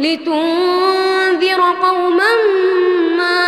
لتنذر قوما ما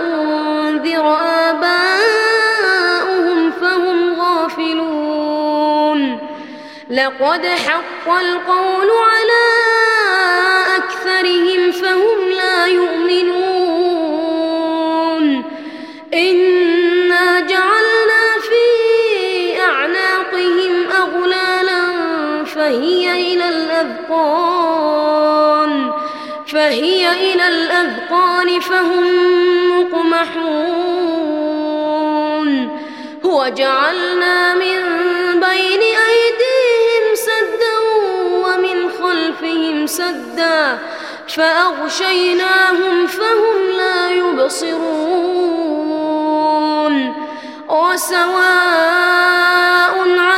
أنذر آباؤهم فهم غافلون. لقد حق القول على أكثرهم فهم لا يؤمنون. إنا جعلنا في أعناقهم أغلالا فهي إلى الأذقان. فهي إلى الأذقان فهم مقمحون. وجعلنا من بين أيديهم سدا ومن خلفهم سدا. فأغشيناهم فهم لا يبصرون. وسواء عليهم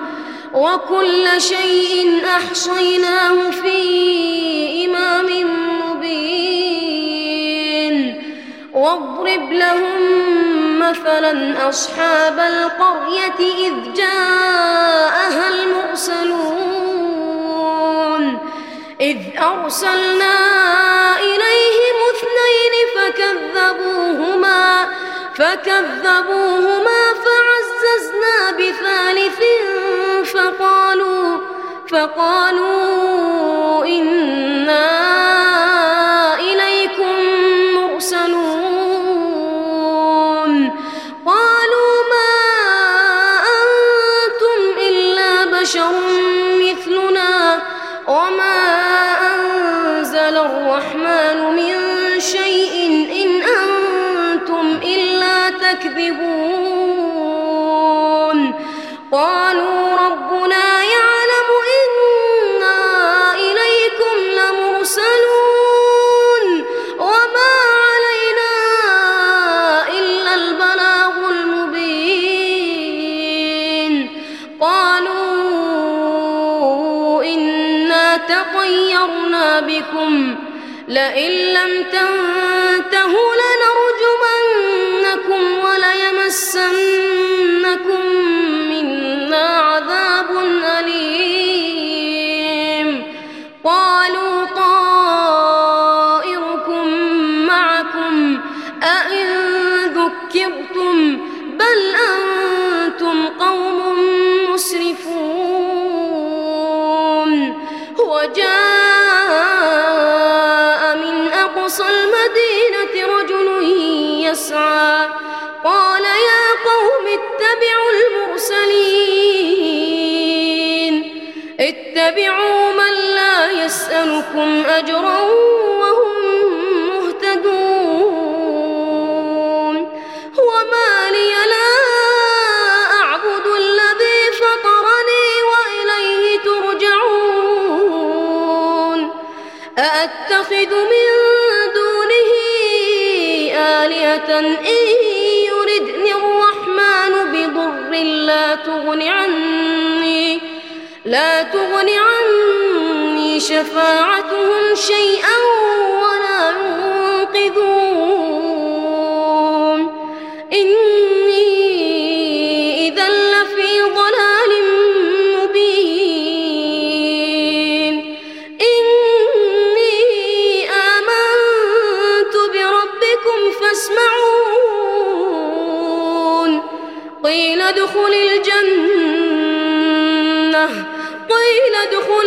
وكل شيء أحصيناه في إمام مبين. واضرب لهم مثلا أصحاب القرية إذ جاءها المرسلون. إذ أرسلنا إليهم اثنين فكذبوهما فكذبوهما فعززنا بثالث فقالوا فقالوا إنا إنا تطيرنا بكم. لئن لم تنتهوا لنرجمنكم وليمسنكم وجاء من أقصى المدينة رجل يسعى. قال يا قوم اتبعوا المرسلين. اتبعوا من لا يسألكم أجرا أأتخذ من دونه آلهة إن يردني الرحمن بضر لا تغن عني لا تغن عني شفاعتهم شيئا ولا ينقذون ادخل الجنة. قيل ادخل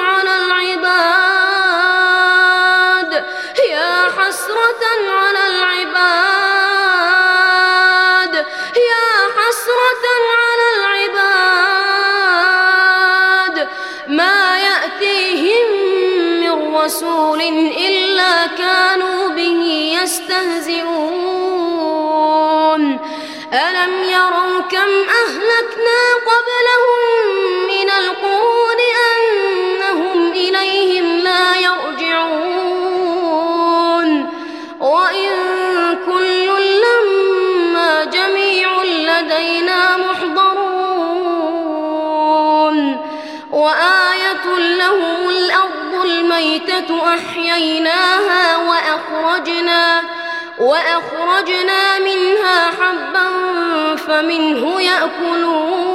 على العباد. يا حسرة على أحييناها وأخرجنا وأخرجنا منها حبا فمنه يأكلون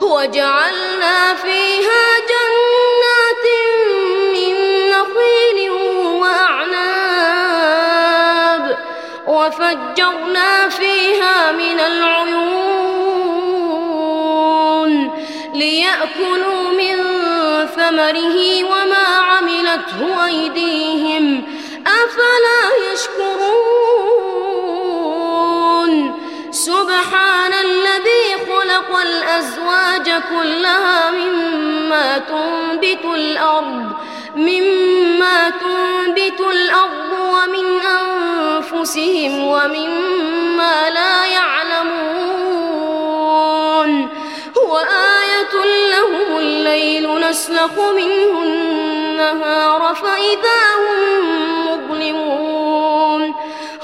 وجعلنا فيها جنات من نخيل وأعناب وفجرنا فيها من العيون ليأكلوا من ثمره وما عملته أيديهم أفلا يشكرون سبحان الذي خلق الأزواج كلها مما تنبت الأرض مما تنبت الأرض ومن أنفسهم ومما لا نسلخ منه النهار فإذا هم مظلمون.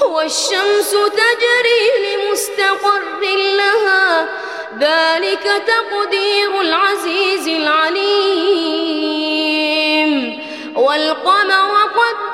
والشمس تجري لمستقر لها ذلك تقدير العزيز العليم. والقمر قدرناه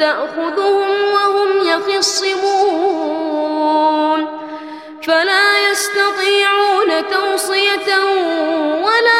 تأخذهم وهم يخصمون فلا يستطيعون توصية ولا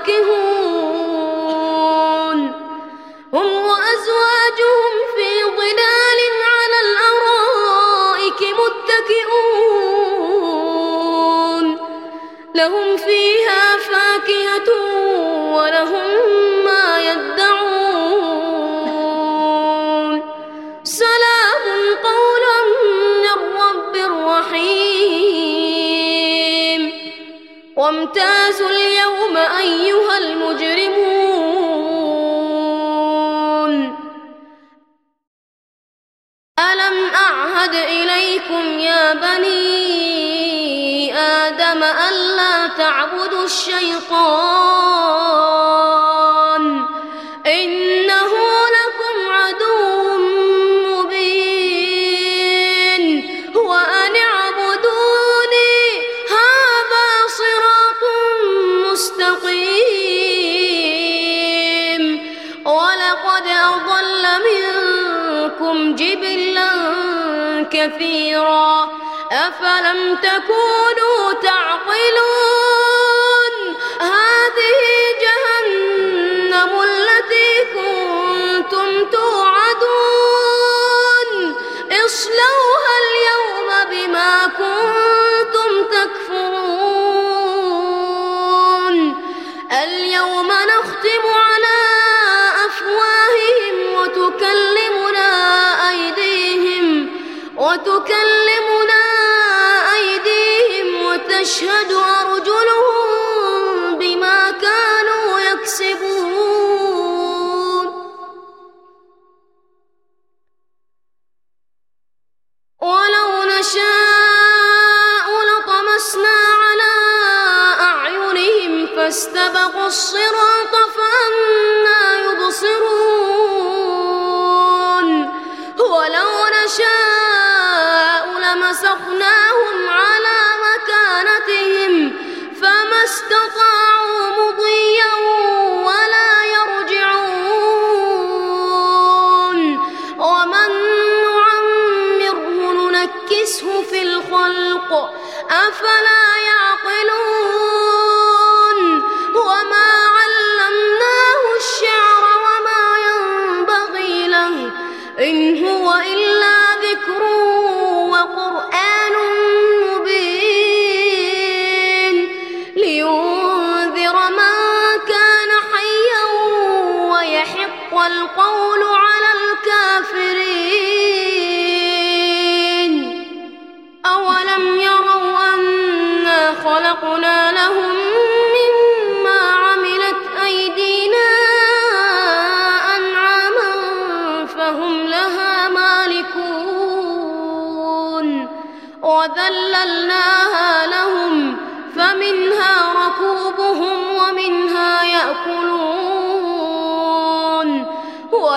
فاكهون هم وأزواجهم في ظلال على الأرائك متكئون. لهم فيها فاكهة ولهم ما يدعون. سلام قولا من رب رحيم. وامتازوا اليوم أيها المجرمون. ألم أعهد إليكم يا بني آدم ألا تعبدوا الشيطان منكم جبلا كثيرا أفلم تكونوا تعقلون؟ هذه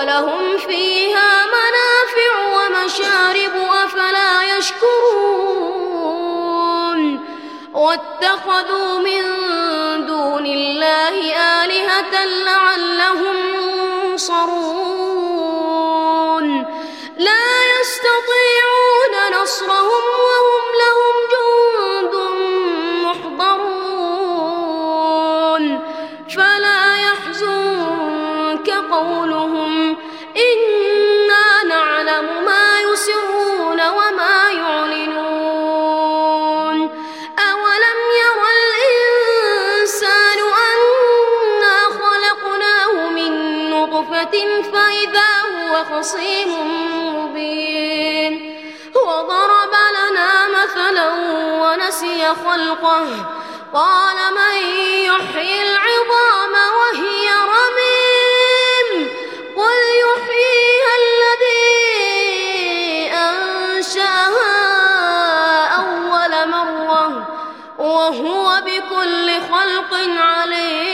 ولهم فيها منافع ومشارب أفلا يشكرون. واتخذوا من دون الله آلهة لعلهم ينصرون. لا يستطيعون نصرهم خصيم مبين وضرب لنا مثلا ونسي خلقه قال من يحيي العظام وهي رميم قل يحييها الذي أنشأها أول مرة وهو بكل خلق عليم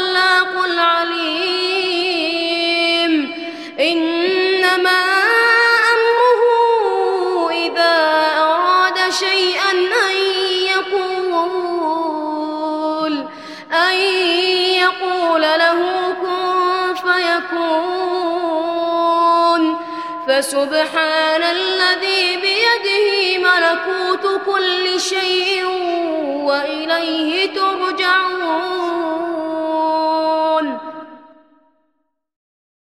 فسبحان الذي بيده ملكوت كل شيء وإليه ترجعون.